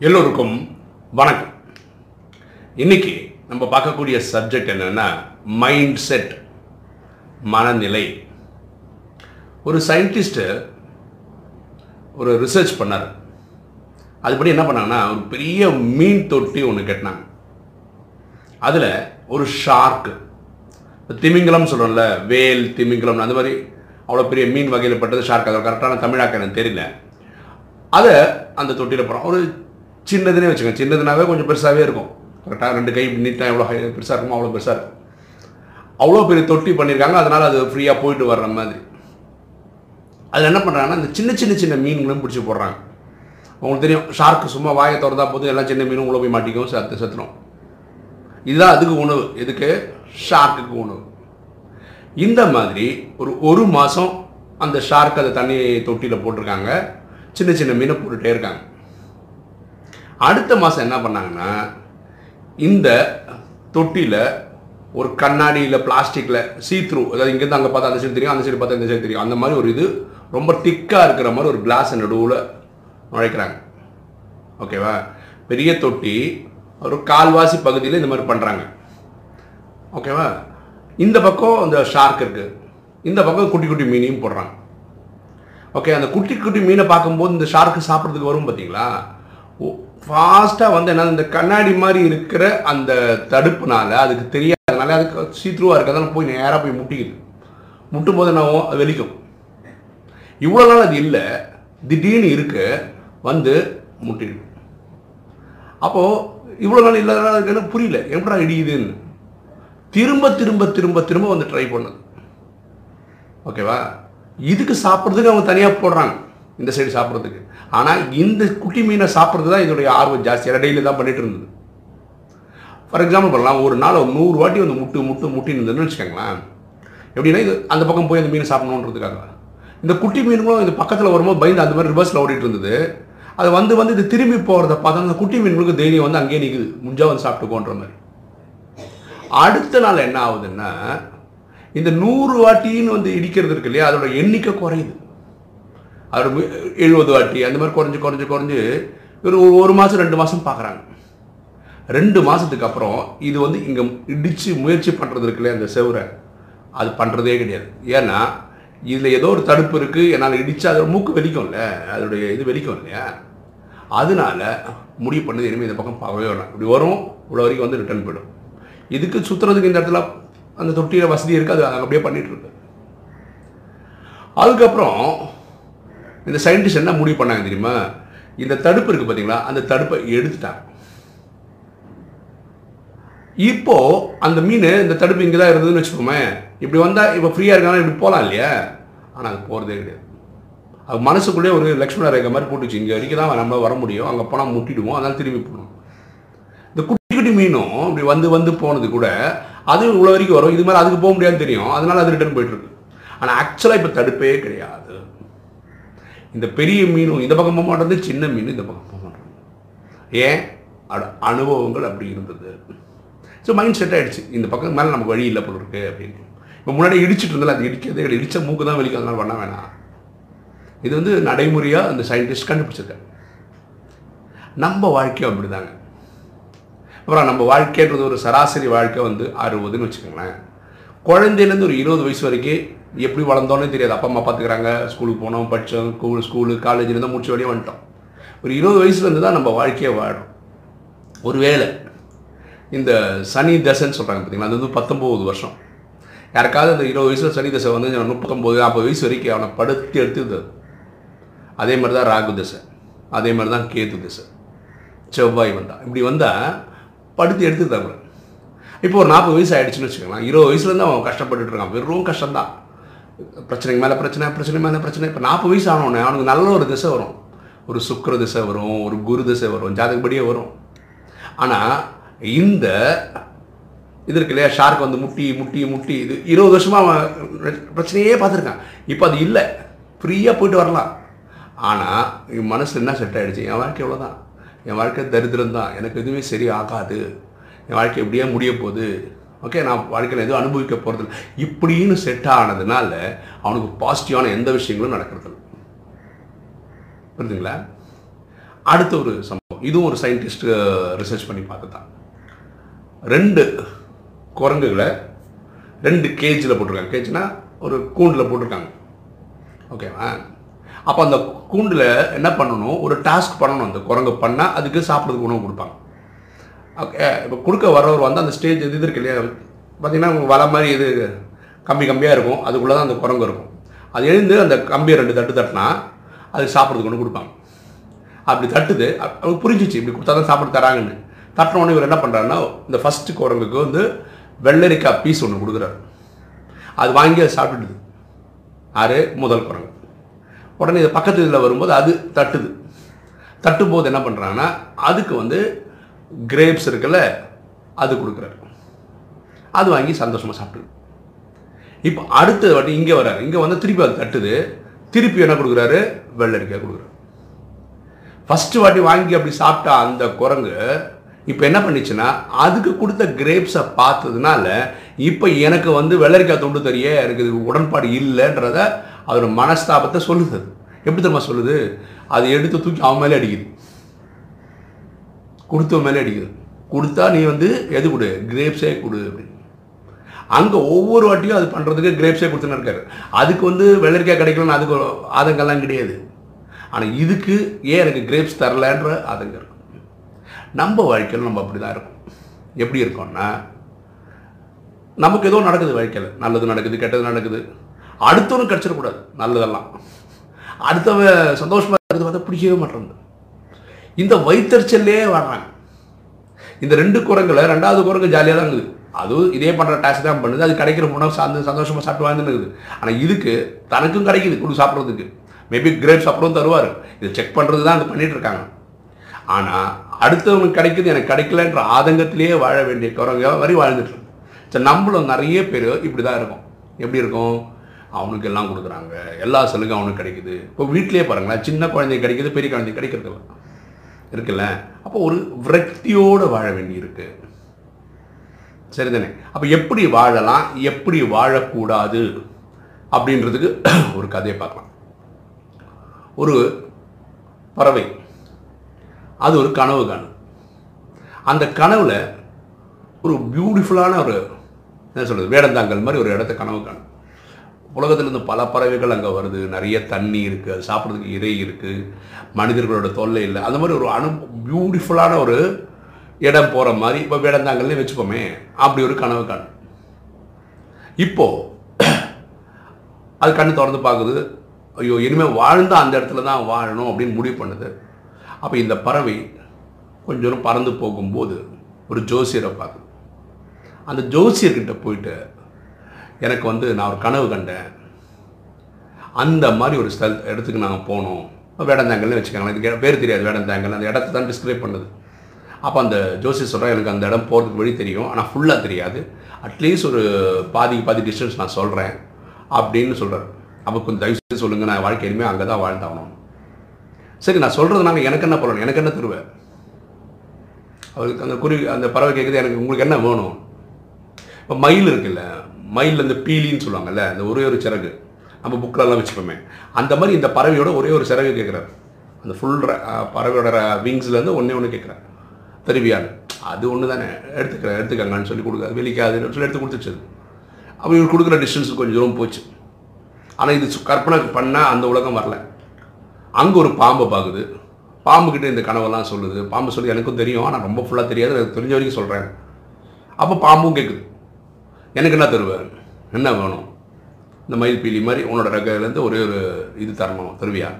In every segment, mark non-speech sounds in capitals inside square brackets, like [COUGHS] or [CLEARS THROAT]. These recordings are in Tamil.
எல்லோருக்கும் வணக்கம். இன்னைக்கு நம்ம பார்க்கக்கூடிய சப்ஜெக்ட் என்னன்னா மைண்ட் செட் மனநிலை. ஒரு சயின்டிஸ்ட்டு ஒரு ரிசர்ச் பண்ணார். அதுபடி என்ன பண்ணாங்கன்னா ஒரு பெரிய மீன் தொட்டி ஒன்று கட்டினாங்க. அதில் ஒரு ஷார்க்கு திமிங்கலம் சொல்கிறோம்ல வேல் திமிங்கலம் அந்த மாதிரி அவ்வளோ பெரிய மீன் வகையில் பட்டது ஷார்க் அது கரெக்டான தமிழாக்க எனக்கு தெரியல. அதை அந்த தொட்டியில் போகிறோம் ஒரு சின்னதுனே வச்சுக்கோங்க. சின்னதுனாவே கொஞ்சம் பெருசாகவே இருக்கும். கரெக்டாக ரெண்டு கை நீட்டாக எவ்வளோ பெருசாக இருக்குமோ அவ்வளோ பெருசாக இருக்கும். அவ்வளோ பெரிய தொட்டி பண்ணியிருக்காங்க அதனால் அது ஃப்ரீயாக போயிட்டு வர்ற மாதிரி. அதில் என்ன பண்ணுறாங்கன்னா இந்த சின்ன சின்ன சின்ன மீன்களும் பிடிச்சி போடுறாங்க. அவங்களுக்கு தெரியும் ஷார்க்கு சும்மா வாயை திறந்தா போதும் எல்லாம் சின்ன மீனும் உள்ள போய் மாட்டிக்கும் சத்து செத்துரும். இதுதான் அதுக்கு உணவு. எதுக்கு? ஷார்க்குக்கு உணவு. இந்த மாதிரி ஒரு ஒரு மாதம் அந்த ஷார்க் அதை தண்ணி தொட்டியில் போட்டிருக்காங்க. சின்ன சின்ன மீனை போட்டுகிட்டே இருக்காங்க. அடுத்த மாதம் என்ன பண்ணாங்கன்னா இந்த தொட்டியில் ஒரு கண்ணாடியில் பிளாஸ்டிக்கில் சீத்ரூ அதாவது இங்கேருந்து அங்கே பார்த்தா அந்த சைடு தெரியும் அந்த சைடு பார்த்தா இந்த சைடு தெரியும். அந்த மாதிரி ஒரு இது ரொம்ப திக்காக இருக்கிற மாதிரி ஒரு கிளாஸ் நடுவில் நுழைக்கிறாங்க. ஓகேவா பெரிய தொட்டி ஒரு கால்வாசி பகுதியில் இந்த மாதிரி பண்ணுறாங்க ஓகேவா இந்த பக்கம் இந்த ஷார்க் இருக்குது இந்த பக்கம் குட்டி குட்டி மீனையும் போடுறாங்க. ஓகே அந்த குட்டி குட்டி மீனை பார்க்கும்போது இந்த ஷார்க்கு சாப்பிட்றதுக்கு வரும் பார்த்தீங்களா ஃபாஸ்ட்டாக வந்து என்ன இந்த கண்ணாடி மாதிரி இருக்கிற அந்த தடுப்புனால அதுக்கு தெரியாதனால அதுக்கு சீத்ரூவாக இருக்கிறதால போய் நேராக போய் முட்டிக்குது. முட்டும் போது என்ன அது வெளிக்கும் இவ்வளோ நாள் அது இல்லை. திடீர்னு இருக்கு. வந்து முட்டிடும் அப்போது இவ்வளோ நாள் இல்லாதனால அதுக்கு என்ன புரியல. எப்படா இடியுதுன்னு திரும்ப திரும்ப திரும்ப திரும்ப வந்து ட்ரை பண்ணுது. ஓகேவா இதுக்கு சாப்பிட்றதுக்கு அவங்க தனியாக போடுறாங்க. இந்த சைடு சாப்பிட்றதுக்கு. ஆனால் இந்த குட்டி மீனை சாப்பிட்றது தான் இதோடைய ஆர்வம் ஜாஸ்தி. டெய்லி தான் பண்ணிட்டு இருந்தது. ஃபார் எக்ஸாம்பிள் பண்ணலாம் ஒரு நாள் ஒரு நூறு வாட்டி வந்து முட்டு முட்டு முட்டின்னு இருந்ததுன்னு வச்சுக்கோங்களேன். எப்படின்னா இது அந்த பக்கம் போய் அந்த மீனை சாப்பிடணுன்றதுக்காக இந்த குட்டி மீன்களும் இது பக்கத்தில் வரும்போது பயந்து அந்த மாதிரி ரிவர்ஸில் ஓடிட்டு இருந்தது. அது வந்து வந்து இது திரும்பி போகிறத பார்த்தா அந்த குட்டி மீன்களுக்கு தைரியம் வந்து அங்கேயே நிற்குது முடிஞ்சா வந்து சாப்பிட்டுக்கோன்ற மாதிரி. அடுத்த நாள் என்ன ஆகுதுன்னா இந்த நூறு வாட்டின்னு வந்து இடிக்கிறது இருக்கு இல்லையா அதோட எண்ணிக்கை குறையுது. அவர் எழுபது வாட்டி அந்த மாதிரி குறைஞ்சு குறைஞ்சு குறைஞ்சு ஒரு ஒரு மாதம் ரெண்டு மாதம் பார்க்குறாங்க. ரெண்டு மாதத்துக்கு அப்புறம் இது வந்து இங்கே இடித்து முயற்சி பண்ணுறது இருக்குல்ல இல்லையா அந்த செவரை? அது பண்ணுறதே கிடையாது. ஏன்னா இதில் ஏதோ ஒரு தடுப்பு இருக்குது என்னால் இடித்து அதோட மூக்கு வெடிக்கும்ல அதோடைய இது வெடிக்கும் இல்லையா? அதனால முடிவு பண்ணது இனிமேல் இந்த பக்கம் பார்க்கவே வேணாம். இப்படி வரும் இவ்வளோ வரைக்கும் வந்து ரிட்டர்ன் போயிடும். இதுக்கு சுற்றுறதுக்கு இந்த இடத்துல அந்த தொட்டியில் வசதி இருக்குது அது அப்படியே பண்ணிட்டு இருக்கு அதுக்கப்புறம் இந்த சயின்டிஸ்ட் என்ன முடிவு பண்ணாங்க தெரியுமா? இந்த தடுப்பு இருக்கு பார்த்தீங்களா அந்த தடுப்பை எடுத்துட்டாங்க. இப்போ அந்த மீன் இந்த தடுப்பு இங்கே தான் இருந்ததுன்னு வச்சுக்கோமே. இப்படி வந்தால் இப்போ ஃப்ரீயாக இருக்காங்க இப்படி போகலாம் இல்லையா? ஆனால் அது போகிறதே கிடையாது. அது மனசுக்குள்ளே ஒரு லக்ஷ்மண ரேகை மாதிரி போட்டுச்சு. இங்கே வரைக்கும் தான் நம்ம வர முடியும். அங்கே போனால் முட்டிடுவோம். அதனால் திரும்பி போகணும் இந்த குட்டி குட்டி மீனும் இப்படி வந்து வந்து போனது கூட அது இவ்வளோ வரைக்கும் வரும். இது மாதிரி அதுக்கு போக முடியாதுன்னு தெரியும். அதனால அது ரிட்டர்ன் போயிட்டுருக்கு ஆனால் ஆக்சுவலாக இப்போ தடுப்பே கிடையாது. இந்த பெரிய மீனும் இந்த பக்கம் போக மாட்டேங்குது சின்ன மீன் இந்த பக்கம் போக மாட்டேங்குது. ஏன்? அட அனுபவங்கள் அப்படி இருந்தது. ஸோ மைண்ட் செட் ஆகிடுச்சு இந்த பக்கம் மேலே நமக்கு வழி இல்லை போல இருக்கு அப்படின்னு. இப்போ முன்னாடி இடிச்சிட்டு இருந்தாலும் அது இடிக்கிறதே கிடையாது. இடித்த மூக்கு தான் வலிக்கும் பண்ண வேணாம். இது வந்து நடைமுறையாக அந்த சயின்டிஸ்ட் கண்டுபிடிச்சிருக்காங்க நம்ம வாழ்க்கையும் அப்படிதாங்க. அப்புறம் நம்ம வாழ்க்கைன்றது ஒரு சராசரி வாழ்க்கை வந்து அறுபதுன்னு வச்சுக்கோங்களேன். குழந்தையிலேருந்து ஒரு இருபது வயசு வரைக்கும் எப்படி வளர்ந்தோன்னே தெரியாது. அப்பா அம்மா பார்த்துக்கிறாங்க. ஸ்கூலுக்கு போனோம் படித்தோம் ஸ்கூல் ஸ்கூலு காலேஜ்லேருந்து முடிச்ச வழியே வந்துட்டோம். ஒரு இருபது வயசுலேருந்து தான் நம்ம வாழ்க்கையை வாழும் ஒருவேளை இந்த சனி தசைன்னு சொல்கிறாங்க பார்த்தீங்களா அது வந்து பத்தொம்போது வருஷம். யாருக்காவது அந்த இருபது வயசில் சனி தசை வந்து முப்பத்தொம்போது நாற்பது வயசு வரைக்கும் அவனை படுத்து எடுத்து அதே மாதிரி தான் ராகு தசை. அதே மாதிரி தான் கேது தசை. செவ்வாய் வந்தான் இப்படி வந்தால் படுத்து எடுத்து தவிர இப்போ ஒரு நாற்பது வயசு ஆகிடுச்சுன்னு வச்சுக்கோங்களேன். இருபது வயசுலேருந்து அவன் கஷ்டப்பட்டுட்டு இருக்கான். வெறும் கஷ்டம்தான். பிரச்சனைக்கு மேலே பிரச்சனை பிரச்சனை மேலே பிரச்சனை. இப்போ நாற்பது வயசு ஆனோடனே அவனுக்கு நல்ல ஒரு திசை வரும். ஒரு சுக்கர திசை வரும் ஒரு குரு திசை வரும் ஜாதகப்படியே வரும். ஆனால் இந்த இது இருக்கு இல்லையா? ஷார்க் வந்து முட்டி முட்டி முட்டி இது இருபது வருஷமாக அவன் பிரச்சனையே பார்த்துருக்கான். இப்போ அது இல்லை. ஃப்ரீயாக போயிட்டு வரலாம். ஆனால் என் மனசு என்ன செட் ஆகிடுச்சு என் வாழ்க்கை எவ்வளோதான் என் வாழ்க்கை தரித்திரம் தான். எனக்கு எதுவுமே சரி ஆகாது. என் வாழ்க்கை எப்படியா முடிய போகுது. ஓகே நான் வாழ்க்கையில் எதுவும் அனுபவிக்க போகிறதில்ல இப்படின்னு செட் ஆனதுனால அவனுக்கு பாசிட்டிவான எந்த விஷயங்களும் நடக்கிறது புரிஞ்சுங்களா அடுத்த ஒரு சம்பவம். இதுவும் ஒரு சயின்டிஸ்ட் ரிசர்ச் பண்ணி பார்த்து தான் ரெண்டு குரங்குகளை ரெண்டு கேஜில் போட்டிருக்காங்க. கேஜ்னா ஒரு கூண்டில் போட்டிருக்காங்க. ஓகேவா அப்போ அந்த கூண்டில் என்ன பண்ணணும்? ஒரு டாஸ்க் பண்ணணும். அந்த குரங்கு பண்ணால் அதுக்கு சாப்பிட்றதுக்கு உணவு கொடுப்பாங்க. இப்போ கொடுக்க வரவர் வந்து அந்த ஸ்டேஜ் இது இருக்கு இல்லையா? பார்த்தீங்கன்னா உங்களுக்கு வலை மாதிரி இது கம்பி கம்பியாக இருக்கும். அதுக்குள்ளே தான் அந்த குரங்கு இருக்கும். அது எழுந்து அந்த கம்பியை ரெண்டு தட்டு தட்டினா அது சாப்பிட்றதுக்கு ஒன்று கொடுப்பாங்க. அப்படி தட்டுது. அப்~ புரிஞ்சிச்சு. இப்படி கொடுத்தா தான் சாப்பிட்டு தராங்கன்னு. தட்டினோடனே இவர் என்ன பண்ணுறாருன்னா இந்த ஃபஸ்ட்டு குரங்குக்கு வந்து வெள்ளரிக்காய் பீஸ் ஒன்று கொடுக்குறாரு. அது வாங்கி அதை சாப்பிட்டுடுது. ஆறு முதல் குரங்கு. உடனே இது பக்கத்து இதில் வரும்போது அது தட்டுது. தட்டும்போது என்ன பண்ணுறாங்கன்னா அதுக்கு வந்து கிரேப்ஸ் இருக்குல்ல அது கொடுக்குறாரு. அது வாங்கி சந்தோஷமாக சாப்பிட்டு இப்போ அடுத்த வாட்டி இங்கே வர்றாரு. இங்கே வந்து திருப்பி அது தட்டுது. திருப்பி என்ன கொடுக்குறாரு? வெள்ளரிக்காய் கொடுக்குறாரு. ஃபஸ்ட்டு வாட்டி வாங்கி அப்படி சாப்பிட்டா அந்த குரங்கு இப்போ என்ன பண்ணிச்சுன்னா அதுக்கு கொடுத்த கிரேப்ஸை பார்த்ததுனால இப்போ எனக்கு வந்து வெள்ளரிக்காய் தொண்டு தெரிய எனக்கு இது உடன்பாடு இல்லைன்றத அதோட மனஸ்தாபத்தை சொல்லுது. அது. எப்படி தெரியுமா சொல்லுது? அது எடுத்து தூக்கி அவன் மேலே அடிக்குது. கொடுத்த மேலே அடிக்குது. கொடுத்தா நீ வந்து எது கொடு? கிரேப்ஸே கொடு அப்படின்னு. அங்கே ஒவ்வொரு வாட்டியும் அது பண்ணுறதுக்கு கிரேப்ஸே கொடுத்துன்னு இருக்காரு. அதுக்கு வந்து வெள்ளரிக்காய் கிடைக்கலன்னு அதுக்கு ஆதங்கம்லாம் கிடையாது. ஆனால் இதுக்கு ஏன் எனக்கு கிரேப்ஸ் தரலன்ற ஆதங்கம் இருக்கும் நம்ம வாழ்க்கையில் நம்ம அப்படி தான் இருக்கும். எப்படி இருக்கோம்னா நமக்கு ஏதோ நடக்குது வாழ்க்கையில். நல்லது நடக்குது கெட்டது நடக்குது. அடுத்தவனும் கிடச்சிடக்கூடாது. நல்லதெல்லாம். அடுத்தவன் சந்தோஷமாக இருக்கிறது பார்த்தா பிடிக்கவே மாட்டேங்குது இந்த வைத்தறிச்சல்லே வாழ்றாங்க இந்த ரெண்டு குரங்களை ரெண்டாவது குரங்கு ஜாலியாக தான் இருக்குது. அதுவும் இதே பண்ணுற டாஸ்க் தான் பண்ணுது. அது கிடைக்கிற உணவு சார்ந்து சந்தோஷமாக சாப்பிட்டு வாழ்ந்துன்னு ஆனால் இதுக்கு தனக்கும் கிடைக்குது கொடு சாப்பிட்றதுக்கு. மேபி கிரேப்ஸ் அப்புறம் தருவார். இதை செக் பண்ணுறது தான் அது பண்ணிட்டு இருக்காங்க. ஆனால் அடுத்தவனுக்கு கிடைக்குது எனக்கு கிடைக்கலன்ற ஆதங்கத்திலேயே வாழ வேண்டிய குரங்க வரி வாழ்ந்துட்டு இருக்கு. சரி நம்மளும் நிறைய பேர் இப்படி தான் இருக்கும். எப்படி இருக்கும்? அவனுக்கு எல்லாம் கொடுக்குறாங்க. எல்லா செலுக்கும் அவனுக்கு கிடைக்குது. இப்போ வீட்டிலே பாருங்களேன் சின்ன குழந்தை கிடைக்குது பெரிய குழந்தைக்கு கிடைக்கிறதில்ல. இருக்குல்ல? அப்போ ஒரு விரக்தியோடு வாழ வேண்டியிருக்கு. சரிதானே? அப்போ எப்படி வாழலாம்? எப்படி வாழக்கூடாது? அப்படின்றதுக்கு ஒரு கதையை பார்க்கலாம். ஒரு பறவை. அது ஒரு கனவு காணும். அந்த கனவுல ஒரு பியூட்டிஃபுல்லான ஒரு என்ன சொல்கிறது வேடந்தாங்கல் மாதிரி ஒரு இடத்த கனவு காணும். உலகத்திலிருந்து பல பறவைகள் அங்கே வருது. நிறைய தண்ணி இருக்குது அது சாப்பிட்றதுக்கு இறை இருக்குது மனிதர்களோட தொல்லை இல்லை. அந்த மாதிரி ஒரு அனு பியூட்டிஃபுல்லான ஒரு இடம் போகிற மாதிரி இப்போ வேடந்தாங்கல்லே வச்சுப்போமே அப்படி ஒரு கனவு காணும் இப்போது அது கண்ணு திறந்து பார்க்குது. ஐயோ இனிமேல் வாழ்ந்து அந்த இடத்துல தான் வாழணும் அப்படின்னு முடிவு பண்ணுது. அப்போ இந்த பறவை கொஞ்சம் தூரம் பறந்து போகும்போது ஒரு ஜோசியரை பார்க்குது. அந்த ஜோசியர்கிட்ட போயிட்டு எனக்கு வந்து நான் ஒரு கனவு கண்டேன். அந்த மாதிரி ஒரு ஸ்தல் இடத்துக்கு நாங்கள் போனோம். வேடந்தாங்கல்னு வச்சுக்கோங்களேன். இதுக்கு பேர் தெரியாது வேடந்தாங்கல். அந்த இடத்த தான் டிஸ்கிரைப் பண்ணுது. அப்போ அந்த ஜோசி சொல்கிறேன் எனக்கு அந்த இடம் போகிறதுக்கு வழி தெரியும். ஆனால் ஃபுல்லாக தெரியாது. அட்லீஸ்ட் ஒரு பாதி பாதி டிஸ்டன்ஸ் நான் சொல்கிறேன் அப்படின்னு சொல்கிறார் அப்போ கொஞ்சம் தயவு செய்து சொல்லுங்கள் நான் வாழ்க்கை இனிமேல் அங்கே தான் வாழ்ந்தாகணும். சரி நான் சொல்கிறதுனால எனக்கு என்ன பண்ணணும்? எனக்கு என்ன தருவேன் அவருக்கு அந்த குருவி அந்த பறவை கேட்குது எனக்கு உங்களுக்கு என்ன வேணும்? இப்போ மயில் இருக்குல்ல மயில் இந்த பீலின்னு சொல்லுவாங்கல்ல அந்த ஒரே ஒரு சிறகு. நம்ம புக்கிலலாம் வச்சுப்போமே. அந்த மாதிரி இந்த பறவையோட ஒரே ஒரு சிறகு கேட்குறாரு அந்த ஃபுல் பறவையோட விங்ஸ்லேருந்து ஒன்றே ஒன்று கேட்குறாரு தருவியான்னு அது ஒன்று தானே எடுத்துக்கிறேன் எடுத்துக்கங்கன்னு சொல்லி கொடுக்க வெளிக்காதுன்னு சொல்லி எடுத்து கொடுத்துச்சது அப்போ இவர் கொடுக்குற டிஸ்டன்ஸ் கொஞ்சம் தூரம் போச்சு. ஆனால் இது சு- கற்பனை பண்ணால் அந்த உலகம் வரல. அங்கே ஒரு பாம்பை பார்க்குது பாம்புக்கிட்ட இந்த கனவெல்லாம் சொல்லுது. பாம்பு சொல்லி எனக்கும் தெரியும். ஆனால் ரொம்ப ஃபுல்லாக தெரியாது. எனக்கு தெரிஞ்ச வரைக்கும் சொல்கிறேன் அப்போ பாம்பும் கேட்குது எனக்கு என்ன தருவ? என்ன வேணும்? இந்த மயில் பீலி மாதிரி உன்னோட ரகையிலேருந்து ஒரே ஒரு இது தரணும் தருவியா?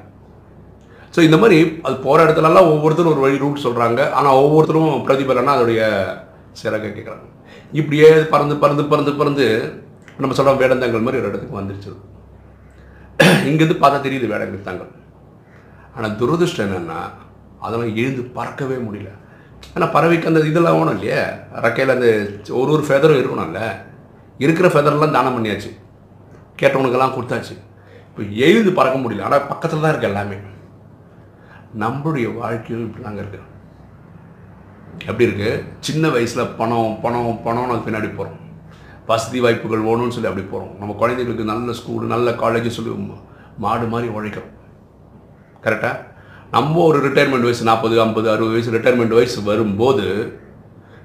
ஸோ இந்த மாதிரி அது போகிற இடத்துலலாம் ஒவ்வொருத்தரும் ஒரு வழி ரூட் சொல்கிறாங்க ஆனால் ஒவ்வொருத்தரும் பிரதிபலனா அதோடைய சிறகை கேட்குறாங்க இப்படியே பறந்து பறந்து பறந்து பறந்து நம்ம சொல்கிற வேடந்தாங்கல் மாதிரி ஒரு இடத்துக்கு வந்துருச்சு. [CLEARS THROAT] இங்கேருந்து பார்த்தா தெரியுது வேடந்தாங்கல் ஆனால் துரதிருஷ்டம் என்னென்னா அதெல்லாம் எழுந்து பறக்கவே முடியல. ஆனால் பறவைக்கு அந்த இதெல்லாம் வேணும் இல்லையா? ரெக்கையில் அந்த ஒரு ஒரு ஃபெதரும் இருக்கணும்ல இருக்கிற ஃபெதர்லாம் தானம் பண்ணியாச்சு. கேட்டவனுக்கெல்லாம் கொடுத்தாச்சு. இப்போ எழுந்து பறக்க முடியல. ஆனால் பக்கத்தில் தான் இருக்குது எல்லாமே. நம்மளுடைய வாழ்க்கையும் இப்படிலாங்க இருக்கு. எப்படி இருக்குது சின்ன வயசில் பணம் பணம் பணம் அது பின்னாடி போகிறோம் வசதி வாய்ப்புகள் வேணும்னு சொல்லி அப்படி போகிறோம் நம்ம குழந்தைங்களுக்கு நல்ல ஸ்கூல் நல்ல காலேஜ் சொல்லி மாடு மாதிரி உழைக்கிறோம். கரெக்டாக நம்ம ஒரு ரிட்டையர்மெண்ட் வயசு நாற்பது ஐம்பது அறுபது வயசு ரிட்டையர்மெண்ட் வயசு வரும்போது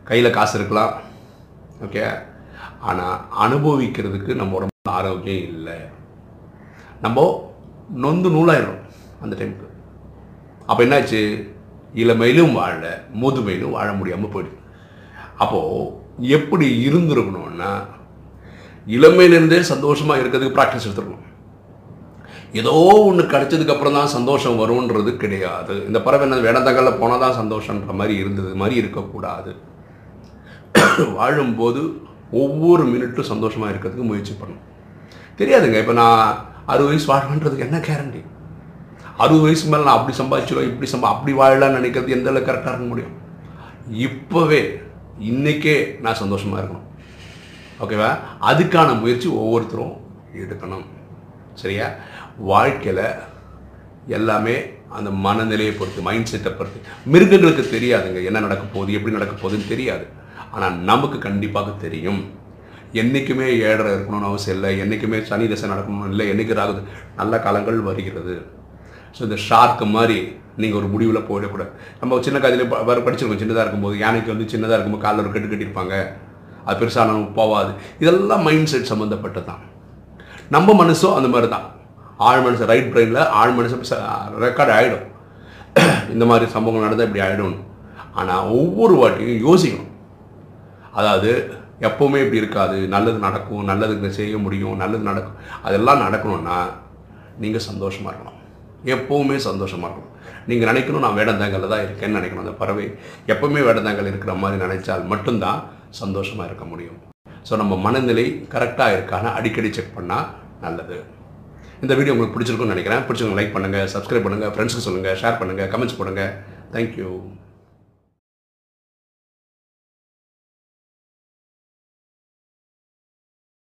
கையில் காசு இருக்கலாம். ஓகே ஆனால் அனுபவிக்கிறதுக்கு நம்ம உடம்பு ஆரோக்கியம் இல்லை. நம்ம நொந்து நூலாயிடும் அந்த டைமுக்கு. அப்போ என்னாச்சு? இளமையிலும் வாழ முதுமையிலும் வாழ முடியாமல் போயிடுது அப்போது எப்படி இருந்திருக்கணும்னா இளமையிலேருந்தே சந்தோஷமாக இருக்கிறதுக்கு ப்ராக்டிஸ் எடுத்துருக்கணும். ஏதோ ஒன்று கிடைச்சதுக்கப்புறம் தான் சந்தோஷம் வரும்ன்றது கிடையாது. இந்த பறவை என்ன வேடந்தங்களில் போனால் தான் சந்தோஷன்ற மாதிரி இருந்தது மாதிரி இருக்கக்கூடாது. [CLEARS THROAT] வாழும்போது ஒவ்வொரு மினிட்டும் சந்தோஷமாக இருக்கிறதுக்கு முயற்சி பண்ணணும். தெரியாதுங்க இப்போ நான் அறுபது வயசு வாழ்வேன்றதுக்கு என்ன கேரண்டி அறுபது வயசு மேலே நான் அப்படி சம்பாதிச்சிடும் இப்படி சம்பா அப்படி வாழலாம்னு நினைக்கிறது எந்த அளவுக்கு கரெக்டாக இருக்க முடியும்? இப்போவே இன்றைக்கே நான் சந்தோஷமாக இருக்கணும். ஓகேவா அதுக்கான முயற்சி ஒவ்வொருத்தரும் எடுக்கணும். சரியா? வாழ்க்கையில் எல்லாமே அந்த மனநிலையை பொறுத்து மைண்ட் செட்டை பொறுத்து. மிருகங்களுக்கு தெரியாதுங்க என்ன நடக்க போகுது எப்படி நடக்க போகுதுன்னு தெரியாது. ஆனால் நமக்கு கண்டிப்பாக தெரியும். என்றைக்குமே ஏழரை இருக்கணும்னு அவசியம் இல்லை. என்றைக்குமே சனி தசை நடக்கணும்னு இல்லை. என்றைக்கு ராகுது நல்ல காலங்கள் வருகிறது. ஸோ இந்த ஷார்க்கு மாதிரி நீங்கள் ஒரு முடிவில் போயிடக்கூடாது நம்ம சின்ன காதிலே வேறு படிச்சிருக்கோம். சின்னதாக இருக்கும்போது யானைக்கு வந்து சின்னதாக இருக்கும்போது காலில் ஒரு கட்டு கட்டியிருப்பாங்க. அது பெருசான போவாது. இதெல்லாம் மைண்ட் செட் சம்மந்தப்பட்டது தான் நம்ம மனசும் அந்த மாதிரி தான் ஆழ் மனசு ரைட் பிரெயினில் ஆழ் மனசு ரெக்கார்ட் ஆகிடும் [COUGHS] இந்த மாதிரி சம்பவங்கள் நடந்தால் இப்படி ஆகிடும் ஆனால் ஒவ்வொரு வாட்டியும் யோசிக்கணும். அதாவது எப்போவுமே இப்படி இருக்காது. நல்லது நடக்கும் நல்லது செய்ய முடியும் நல்லது நடக்கும். அதெல்லாம் நடக்கணும்னா நீங்கள் சந்தோஷமாக இருக்கணும். எப்போவுமே சந்தோஷமாக இருக்கணும். நீங்கள் நினைக்கணும் நான் வேடந்தாங்கல்ல தான் இருக்கேன்னு நினைக்கணும். அந்த பறவை எப்போவுமே வேடந்தாங்கல் இருக்கிற மாதிரி நினைச்சால் மட்டும்தான் சந்தோஷமாக இருக்க முடியும். ஸோ நம்ம மனநிலை கரெக்டாக இருக்கான்னு அடிக்கடி செக் பண்ணால் நல்லது. இந்த வீடியோ உங்களுக்கு பிடிச்சிருக்கும்னு நினைக்கிறேன். பிடிச்சவங்க லைக் பண்ணுங்கள் சப்ஸ்கிரைப் பண்ணுங்கள் ஃப்ரெண்ட்ஸுக்கு சொல்லுங்கள் ஷேர் பண்ணுங்கள் கமெண்ட்ஸ் பண்ணுங்கள் தேங்க்யூ